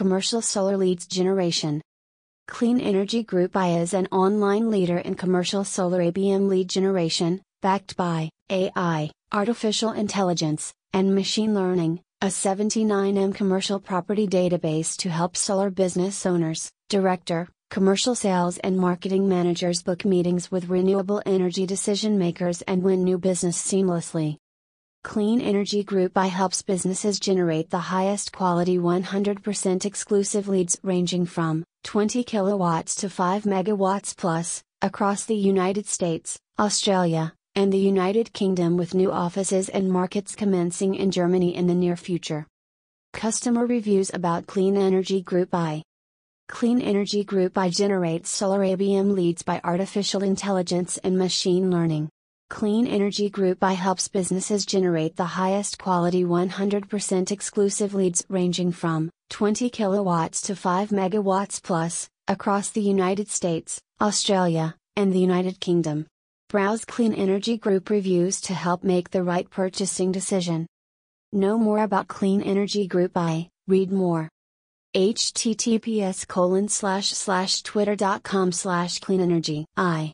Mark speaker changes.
Speaker 1: commercial solar leads generation. Clean Energy Group Ai is an online leader in commercial solar ABM lead generation, backed by AI, artificial intelligence, and machine learning, a 79M commercial property database to help solar business owners, director, commercial sales and marketing managers book meetings with renewable energy decision makers and win new business seamlessly. Clean Energy Group Ai helps businesses generate the highest quality 100% exclusive leads ranging from 20 kilowatts to 5 megawatts plus, across the United States, Australia, and the United Kingdom with new offices and markets commencing in Germany in the near future. Customer reviews about Clean Energy Group Ai Clean Energy Group Ai generates solar ABM leads by artificial intelligence and machine learning. Clean Energy Group Ai helps businesses generate the highest quality 100% exclusive leads ranging from 20 kilowatts to 5 megawatts plus, across the United States, Australia, and the United Kingdom. Browse Clean Energy Group reviews to help make the right purchasing decision. Know more about Clean Energy Group Ai, read more. https colon slash slash twitter.com slash clean energy i